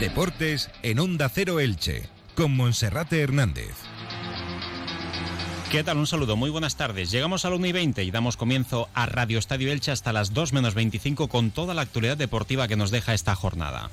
Deportes en Onda Cero Elche, con Monserrate Hernández. ¿Qué tal? Un saludo, muy buenas tardes. Llegamos a la 1 y 20 y damos comienzo a Radio Estadio Elche hasta las 2 menos 25 con toda la actualidad deportiva que nos deja esta jornada.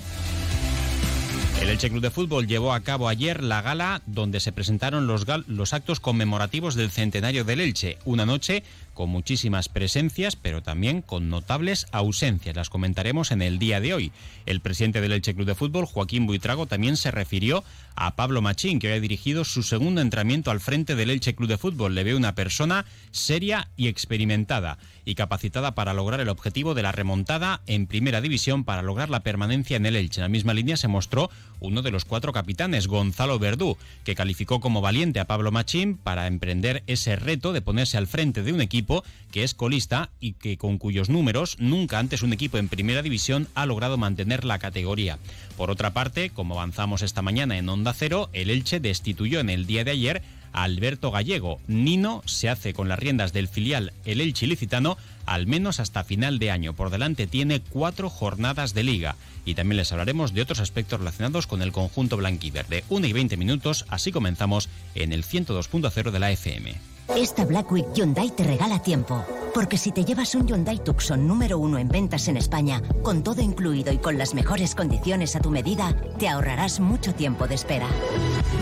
El Elche Club de Fútbol llevó a cabo ayer la gala donde se presentaron los, los, actos conmemorativos del centenario del Elche. Una noche con muchísimas presencias, pero también con notables ausencias. Las comentaremos en el día de hoy. El presidente del Elche Club de Fútbol, Joaquín Buitrago, también se refirió a Pablo Machín, que había dirigido su segundo entrenamiento al frente del Elche Club de Fútbol. Le ve una persona seria y experimentada y capacitada para lograr el objetivo de la remontada en primera división para lograr la permanencia en el Elche. En la misma línea se mostró uno de los cuatro capitanes, Gonzalo Verdú, que calificó como valiente a Pablo Machín para emprender ese reto de ponerse al frente de un equipo que es colista y que con cuyos números nunca antes un equipo en primera división ha logrado mantener la categoría. Por otra parte, como avanzamos esta mañana en Onda Cero, el Elche destituyó en el día de ayer Alberto Gallego. Nino se hace con las riendas del filial el Elche ilicitano al menos hasta final de año. Por delante tiene cuatro jornadas de liga. Y también les hablaremos de otros aspectos relacionados con el conjunto blanquiverde. 1 y 20 minutos, así comenzamos en el 102.0 de la FM. Esta Black Week Hyundai te regala tiempo. Porque si te llevas un Hyundai Tucson número uno en ventas en España, con todo incluido y con las mejores condiciones a tu medida, te ahorrarás mucho tiempo de espera.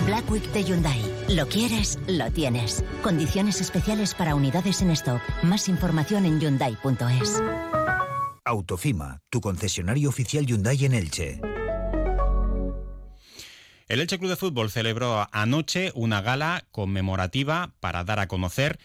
Black Week de Hyundai. Lo quieres, lo tienes. Condiciones especiales para unidades en stock. Más información en Hyundai.es. Autofima, tu concesionario oficial Hyundai en Elche. El Elche Club de Fútbol celebró anoche una gala conmemorativa para dar a conocer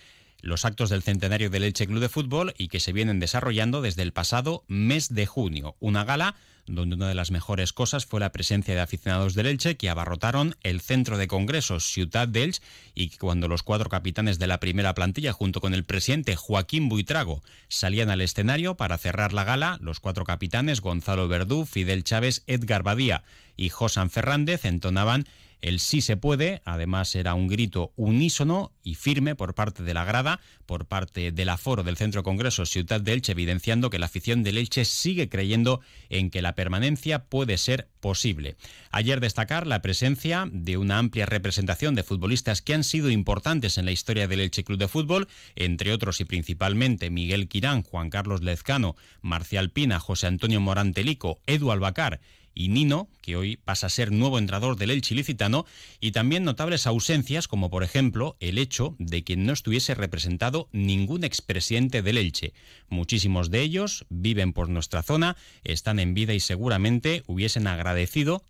los actos del centenario del Elche Club de Fútbol y que se vienen desarrollando desde el pasado mes de junio. Una gala donde una de las mejores cosas fue la presencia de aficionados del Elche que abarrotaron el centro de congresos Ciudad de Elche y que cuando los cuatro capitanes de la primera plantilla junto con el presidente Joaquín Buitrago salían al escenario para cerrar la gala, los cuatro capitanes Gonzalo Verdú, Fidel Chávez, Edgar Badía y Josan Fernández entonaban el sí se puede, además era un grito unísono y firme por parte de la grada, por parte del aforo del Centro Congreso Ciudad de Elche, evidenciando que la afición del Elche sigue creyendo en que la permanencia puede ser posible. Ayer destacar la presencia de una amplia representación de futbolistas que han sido importantes en la historia del Elche Club de Fútbol, entre otros y principalmente Miguel Quirán, Juan Carlos Lezcano, Marcial Pina, José Antonio Morantelico, Edu Albacar, y Nino, que hoy pasa a ser nuevo entrenador del Elche ilicitano, y también notables ausencias, como por ejemplo el hecho de que no estuviese representado ningún expresidente del Elche. Muchísimos de ellos viven por nuestra zona, están en vida y seguramente hubiesen agradecido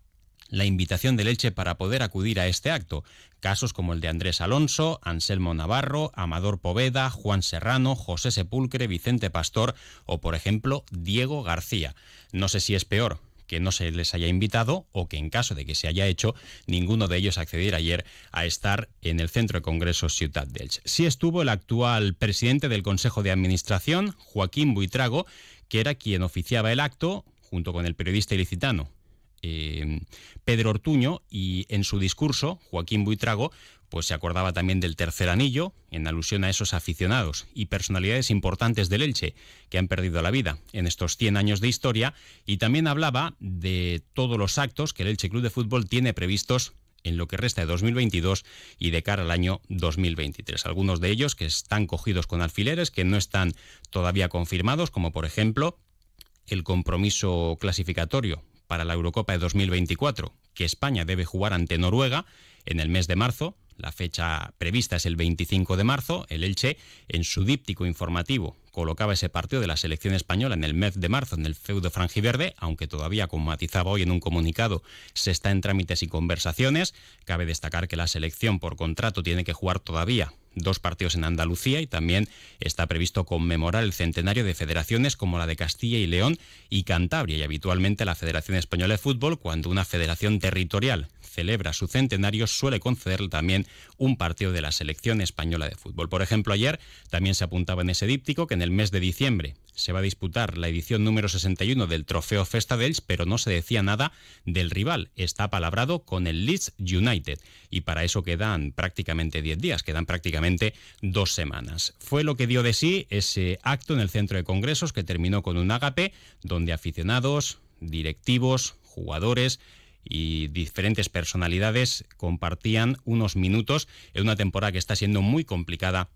la invitación del Elche para poder acudir a este acto. Casos como el de Andrés Alonso, Anselmo Navarro, Amador Poveda, Juan Serrano, José Sepulcre, Vicente Pastor o, por ejemplo, Diego García. No sé si es peor que no se les haya invitado o que en caso de que se haya hecho, ninguno de ellos accediera ayer a estar en el Centro de Congresos Ciudad de Elche. Sí estuvo el actual presidente del Consejo de Administración, Joaquín Buitrago, que era quien oficiaba el acto junto con el periodista ilicitano eh, Pedro Ortuño y en su discurso Joaquín Buitrago pues se acordaba también del tercer anillo, en alusión a esos aficionados y personalidades importantes del Elche que han perdido la vida en estos 100 años de historia, y también hablaba de todos los actos que el Elche Club de Fútbol tiene previstos en lo que resta de 2022 y de cara al año 2023. Algunos de ellos que están cogidos con alfileres, que no están todavía confirmados, como por ejemplo el compromiso clasificatorio para la Eurocopa de 2024, que España debe jugar ante Noruega en el mes de marzo, la fecha prevista es el 25 de marzo. El Elche, en su díptico informativo, colocaba ese partido de la selección española en el mes de marzo en el feudo franjiverde, aunque todavía, como matizaba hoy en un comunicado, se está en trámites y conversaciones. Cabe destacar que la selección por contrato tiene que jugar todavía dos partidos en Andalucía y también está previsto conmemorar el centenario de federaciones como la de Castilla y León y Cantabria y habitualmente la Federación Española de Fútbol cuando una federación territorial celebra su centenario suele concederle también un partido de la selección española de fútbol. Por ejemplo, ayer también se apuntaba en ese díptico que en el mes de diciembre se va a disputar la edición número 61 del Trofeo Festa dels, pero no se decía nada del rival. Está palabrado con el Leeds United y para eso quedan prácticamente 10 días, quedan prácticamente dos semanas. Fue lo que dio de sí ese acto en el centro de congresos que terminó con un ágape donde aficionados, directivos, jugadores y diferentes personalidades compartían unos minutos en una temporada que está siendo muy complicada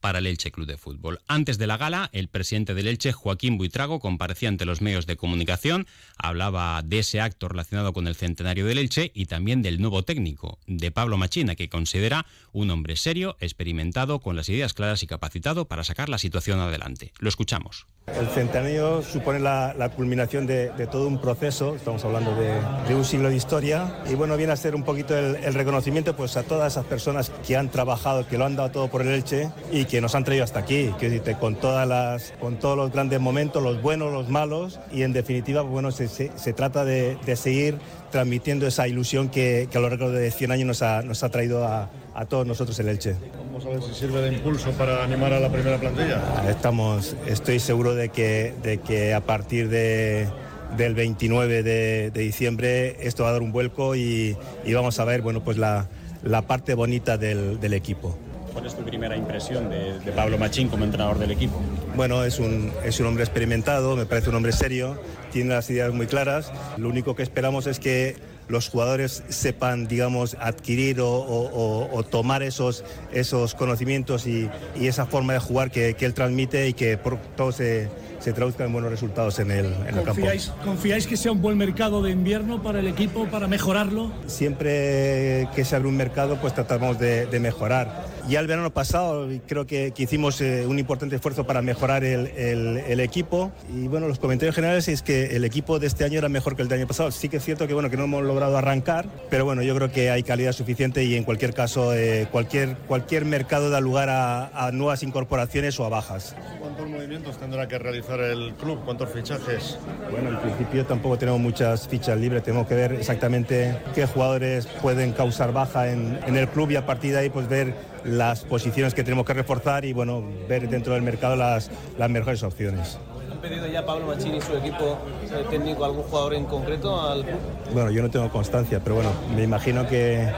para el Elche Club de Fútbol. Antes de la gala, el presidente del Elche, Joaquín Buitrago, comparecía ante los medios de comunicación, hablaba de ese acto relacionado con el centenario del Elche y también del nuevo técnico, de Pablo Machina, que considera un hombre serio, experimentado, con las ideas claras y capacitado para sacar la situación adelante. Lo escuchamos. El centenario supone la, culminación de, todo un proceso, estamos hablando de, un siglo de historia, y bueno, viene a ser un poquito el, reconocimiento pues, a todas esas personas que han trabajado, que lo han dado todo por el Elche y que nos han traído hasta aquí, que con, todas las, con todos los grandes momentos, los buenos, los malos, y en definitiva, pues, bueno, se, se, trata de, seguir transmitiendo esa ilusión que, a lo largo de 100 años nos ha, nos ha traído a, a todos nosotros el Elche. Vamos a ver si sirve de impulso para animar a la primera plantilla. Estamos, estoy seguro de que, de que a partir de del 29 de, diciembre esto va a dar un vuelco y, vamos a ver bueno pues la, la parte bonita del, del equipo. ¿Cuál es tu primera impresión de, de, Pablo Machín como entrenador del equipo? Bueno, es un, es un hombre experimentado, me parece un hombre serio, tiene las ideas muy claras. Lo único que esperamos es que los jugadores sepan, digamos, adquirir o, tomar esos, esos conocimientos y, esa forma de jugar que, él transmite y que por todo se, se traduzca en buenos resultados en el, en el campo. ¿Confiáis que sea un buen mercado de invierno para el equipo, para mejorarlo? Siempre que se abre un mercado, pues tratamos de, mejorar. Ya el verano pasado creo que, hicimos eh, un importante esfuerzo para mejorar el, el, equipo y bueno, los comentarios generales es que el equipo de este año era mejor que el del año pasado. Sí que es cierto que bueno, que no hemos logrado arrancar, pero bueno, yo creo que hay calidad suficiente y en cualquier caso eh, cualquier, cualquier mercado da lugar a, a nuevas incorporaciones o a bajas. ¿Cuántos movimientos tendrá que realizar el club? ¿Cuántos fichajes? Bueno, en principio tampoco tenemos muchas fichas libres, tenemos que ver exactamente qué jugadores pueden causar baja en, en el club y a partir de ahí pues ver las posiciones que tenemos que reforzar y bueno, ver dentro del mercado las, las mejores opciones. ¿Han pedido ya Pablo Machini y su equipo eh, técnico algún jugador en concreto al club? Bueno, yo no tengo constancia, pero bueno, me imagino que,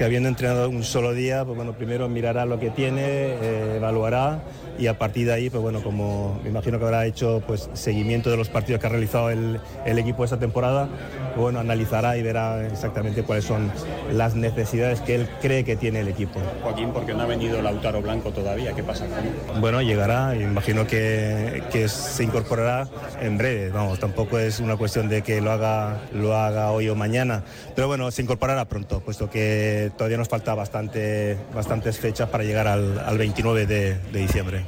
que habiendo entrenado un solo día, pues bueno, primero mirará lo que tiene, eh, evaluará y a partir de ahí, pues bueno, como me imagino que habrá hecho pues seguimiento de los partidos que ha realizado el, el equipo esta temporada, pues bueno, analizará y verá exactamente cuáles son las necesidades que él cree que tiene el equipo. Joaquín, porque no ha venido Lautaro Blanco todavía, ¿qué pasa con él? Bueno, llegará, imagino que, que se incorporará en breve, vamos, tampoco es una cuestión de que lo haga, lo haga hoy o mañana, pero bueno, se incorporará pronto, puesto que todavía nos falta bastante, bastantes fechas para llegar al, al 29 de, de diciembre.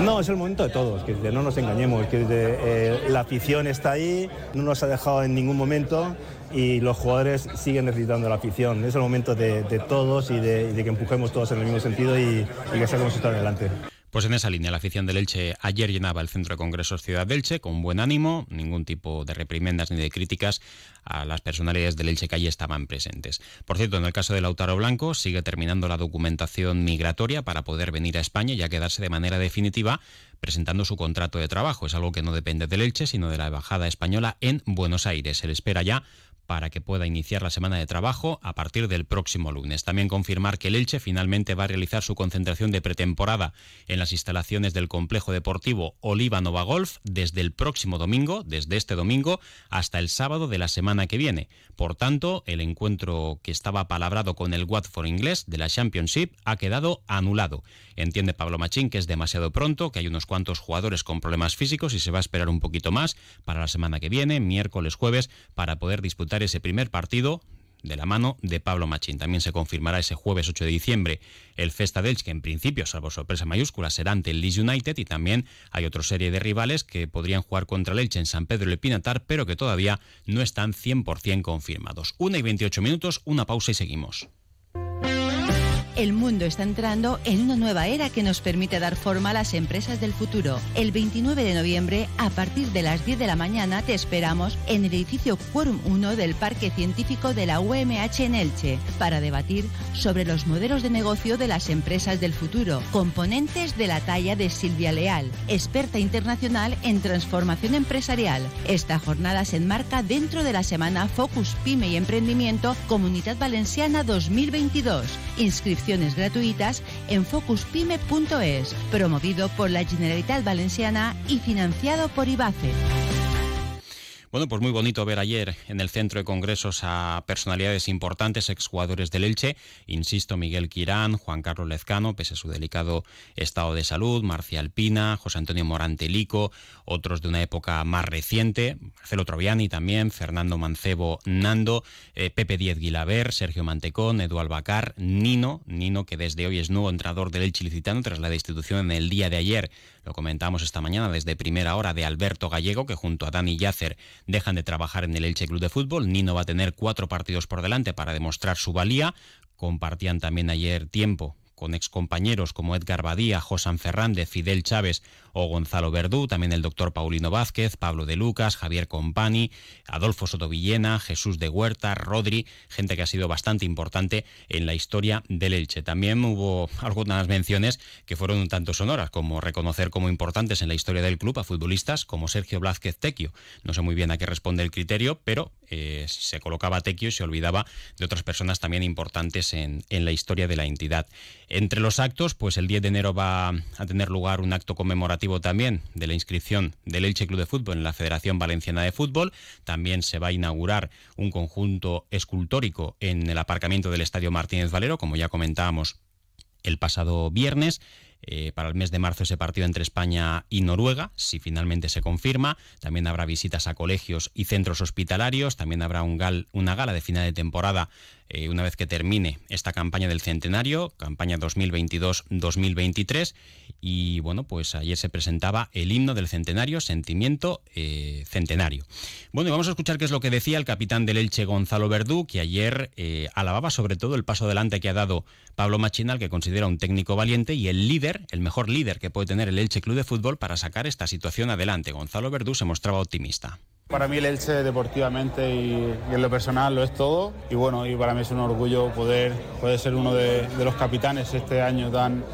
No, es el momento de todos, que no nos engañemos, que eh, la afición está ahí, no nos ha dejado en ningún momento y los jugadores siguen necesitando la afición. Es el momento de, todos y de, que empujemos todos en el mismo sentido y, y que saquemos esto adelante. Pues en esa línea, la afición del Elche ayer llenaba el Centro de Congresos Ciudad del Elche con buen ánimo, ningún tipo de reprimendas ni de críticas a las personalidades del Elche que allí estaban presentes. Por cierto, en el caso de Lautaro Blanco, sigue terminando la documentación migratoria para poder venir a España y a quedarse de manera definitiva presentando su contrato de trabajo. Es algo que no depende del Elche, sino de la Embajada Española en Buenos Aires. Se le espera ya para que pueda iniciar la semana de trabajo a partir del próximo lunes. También confirmar que el Elche finalmente va a realizar su concentración de pretemporada en las instalaciones del complejo deportivo Oliva Nova Golf desde el próximo domingo, desde este domingo hasta el sábado de la semana que viene. Por tanto, el encuentro que estaba palabrado con el Watford inglés de la Championship ha quedado anulado. Entiende Pablo Machín que es demasiado pronto, que hay unos cuantos jugadores con problemas físicos y se va a esperar un poquito más para la semana que viene, miércoles, jueves, para poder disputar ese primer partido de la mano de Pablo Machín. También se confirmará ese jueves 8 de diciembre el Festa del que en principio, salvo sorpresa mayúscula, será ante el Leeds United y también hay otra serie de rivales que podrían jugar contra el Elche en San Pedro de Pinatar, pero que todavía no están 100% confirmados. Una y 28 minutos, una pausa y seguimos. El mundo está entrando en una nueva era que nos permite dar forma a las empresas del futuro. El 29 de noviembre, a partir de las 10 de la mañana, te esperamos en el edificio Quorum 1 del Parque Científico de la UMH en Elche para debatir sobre los modelos de negocio de las empresas del futuro, componentes de la talla de Silvia Leal, experta internacional en transformación empresarial. Esta jornada se enmarca dentro de la semana Focus Pyme y Emprendimiento Comunidad Valenciana 2022. Inscripción gratuitas en focuspyme.es, promovido por la Generalitat Valenciana y financiado por IBACE. Bueno, pues muy bonito ver ayer en el centro de congresos a personalidades importantes, exjugadores del Elche, insisto, Miguel Quirán, Juan Carlos Lezcano, pese a su delicado estado de salud, Marcia Alpina, José Antonio Morantelico, otros de una época más reciente, Marcelo Troviani también, Fernando Mancebo Nando, eh, Pepe Diez Guilaber, Sergio Mantecón, Edu Albacar, Nino, Nino que desde hoy es nuevo entrenador del Elche licitano tras la destitución en el día de ayer, lo comentamos esta mañana desde primera hora de Alberto Gallego, que junto a Dani Yacer dejan de trabajar en el Elche Club de Fútbol. Nino va a tener cuatro partidos por delante para demostrar su valía. Compartían también ayer tiempo con excompañeros como Edgar Badía, Josan Fernández, Fidel Chávez o Gonzalo Verdú, también el doctor Paulino Vázquez, Pablo de Lucas, Javier Compani, Adolfo Sotovillena, Jesús de Huerta, Rodri, gente que ha sido bastante importante en la historia del Elche. También hubo algunas menciones que fueron un tanto sonoras, como reconocer como importantes en la historia del club a futbolistas como Sergio Blázquez Tequio. No sé muy bien a qué responde el criterio, pero eh, se colocaba Tequio y se olvidaba de otras personas también importantes en, en la historia de la entidad. Entre los actos, pues el 10 de enero va a tener lugar un acto conmemorativo también de la inscripción del Elche Club de Fútbol en la Federación Valenciana de Fútbol. También se va a inaugurar un conjunto escultórico en el aparcamiento del Estadio Martínez Valero, como ya comentábamos el pasado viernes. Eh, para el mes de marzo ese partido entre España y Noruega, si finalmente se confirma. También habrá visitas a colegios y centros hospitalarios. También habrá un gal, una gala de final de temporada eh, una vez que termine esta campaña del centenario, campaña 2022-2023. Y bueno, pues ayer se presentaba el himno del centenario, Sentimiento eh, Centenario. Bueno, y vamos a escuchar qué es lo que decía el capitán del Elche, Gonzalo Verdú, que ayer eh, alababa sobre todo el paso adelante que ha dado Pablo Machinal, que considera un técnico valiente y el líder, el mejor líder que puede tener el Elche Club de Fútbol para sacar esta situación adelante. Gonzalo Verdú se mostraba optimista. Para mí el Elche deportivamente y, en lo personal lo es todo y bueno, y para mí es un orgullo poder, poder ser uno de, de los capitanes este año tan,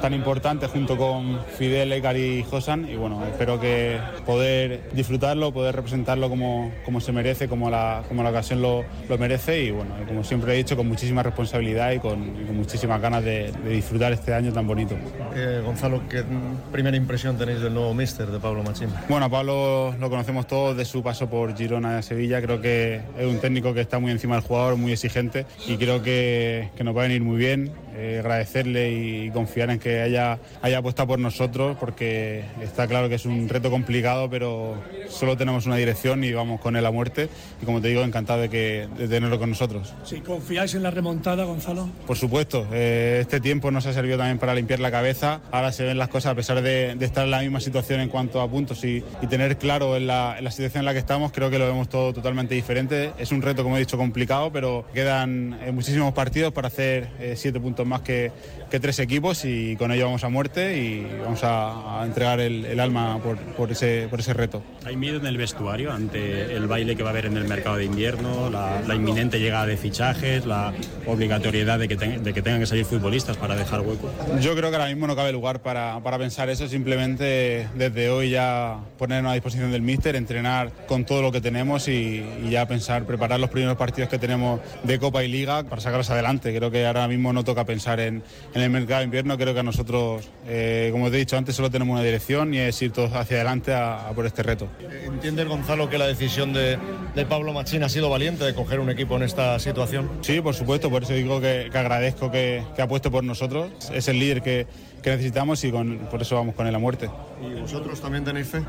tan importante junto con Fidel, Ekar y Josan. Y bueno, espero que poder disfrutarlo, poder representarlo como, como se merece, como la, como la ocasión lo, lo merece. Y bueno, como siempre he dicho, con muchísima responsabilidad y con, y con muchísimas ganas de, de, disfrutar este año tan bonito. Eh, Gonzalo, ¿qué primera impresión tenéis del nuevo míster de Pablo Machín? Bueno, a Pablo lo conocemos todos de su paso por Girona de Sevilla, creo que es un técnico que está muy encima del jugador, muy exigente. Y creo que, que nos va a venir muy bien. Eh, agradecerle y confiar en que haya, haya apostado por nosotros, porque está claro que es un reto complicado, pero solo tenemos una dirección y vamos con él a muerte. Y como te digo, encantado de, que, de tenerlo con nosotros. ¿Sí, ¿Confiáis en la remontada, Gonzalo? Por supuesto, eh, este tiempo nos ha servido también para limpiar la cabeza. Ahora se ven las cosas a pesar de, de estar en la misma situación en cuanto a puntos y, y tener claro en la, en la, situación en la que estamos, creo que lo vemos todo totalmente diferente. Es un reto, como he dicho, complicado, pero quedan eh, muchísimos partidos para hacer eh, siete puntos más que, que, tres equipos y con ello vamos a muerte y vamos a, a entregar el, el alma por, por, ese, por ese reto. ¿Hay miedo en el vestuario ante el baile que va a haber en el mercado de invierno, la, la inminente llegada de fichajes, la obligatoriedad de que, de que, tengan que salir futbolistas para dejar hueco? Yo creo que ahora mismo no cabe lugar para, para pensar eso, simplemente desde hoy ya ponernos a disposición del míster, entrenar con todo lo que tenemos y, y ya pensar, preparar los primeros partidos que tenemos de Copa y Liga para sacarlos adelante. Creo que ahora mismo no toca pensar en, en el mercado de invierno, creo que a nosotros, eh, como te he dicho antes, solo tenemos una dirección y es ir todos hacia adelante a, a por este reto. ¿Entiende Gonzalo que la decisión de, de, Pablo Machín ha sido valiente de coger un equipo en esta situación? Sí, por supuesto, por eso digo que, que agradezco que, que apueste por nosotros. Es el líder que, que necesitamos y con, por eso vamos con él a muerte. ¿Y vosotros también tenéis fe?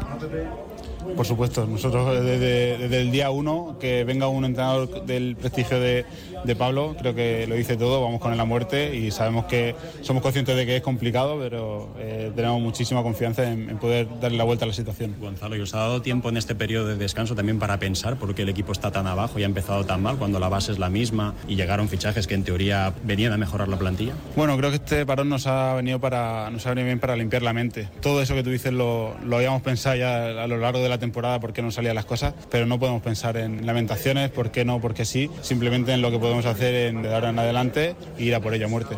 Por supuesto, nosotros desde, desde, el día uno, que venga un entrenador del prestigio de, de, Pablo, creo que lo dice todo, vamos con él a muerte y sabemos que somos conscientes de que es complicado, pero eh, tenemos muchísima confianza en, en, poder darle la vuelta a la situación. Gonzalo, ¿y os ha dado tiempo en este periodo de descanso también para pensar por qué el equipo está tan abajo y ha empezado tan mal cuando la base es la misma y llegaron fichajes que en teoría venían a mejorar la plantilla? Bueno, creo que este parón nos ha venido, para, nos ha venido bien para limpiar la mente. Todo eso que tú dices lo, lo habíamos pensado ya a lo largo de la temporada por qué no salían las cosas, pero no podemos pensar en lamentaciones, por qué no, por qué sí, simplemente en lo que podemos hacer en, de ahora en adelante e ir a por ella muerte.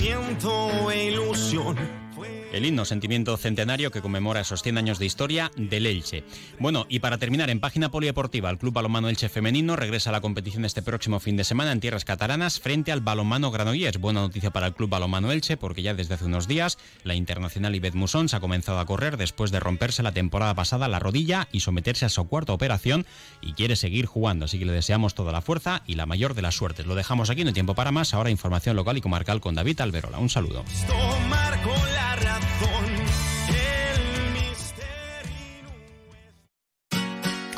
E ilusión el himno Sentimiento Centenario que conmemora esos 100 años de historia del Elche. Bueno, y para terminar, en página polideportiva, el Club Balonmano Elche Femenino regresa a la competición este próximo fin de semana en tierras catalanas frente al Balonmano Granollers. Buena noticia para el Club Balonmano Elche porque ya desde hace unos días la internacional Ibet Musons ha comenzado a correr después de romperse la temporada pasada la rodilla y someterse a su cuarta operación y quiere seguir jugando. Así que le deseamos toda la fuerza y la mayor de las suertes. Lo dejamos aquí, no hay tiempo para más. Ahora información local y comarcal con David Alberola. Un saludo.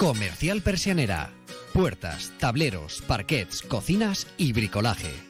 Comercial Persianera. Puertas, tableros, parquets, cocinas y bricolaje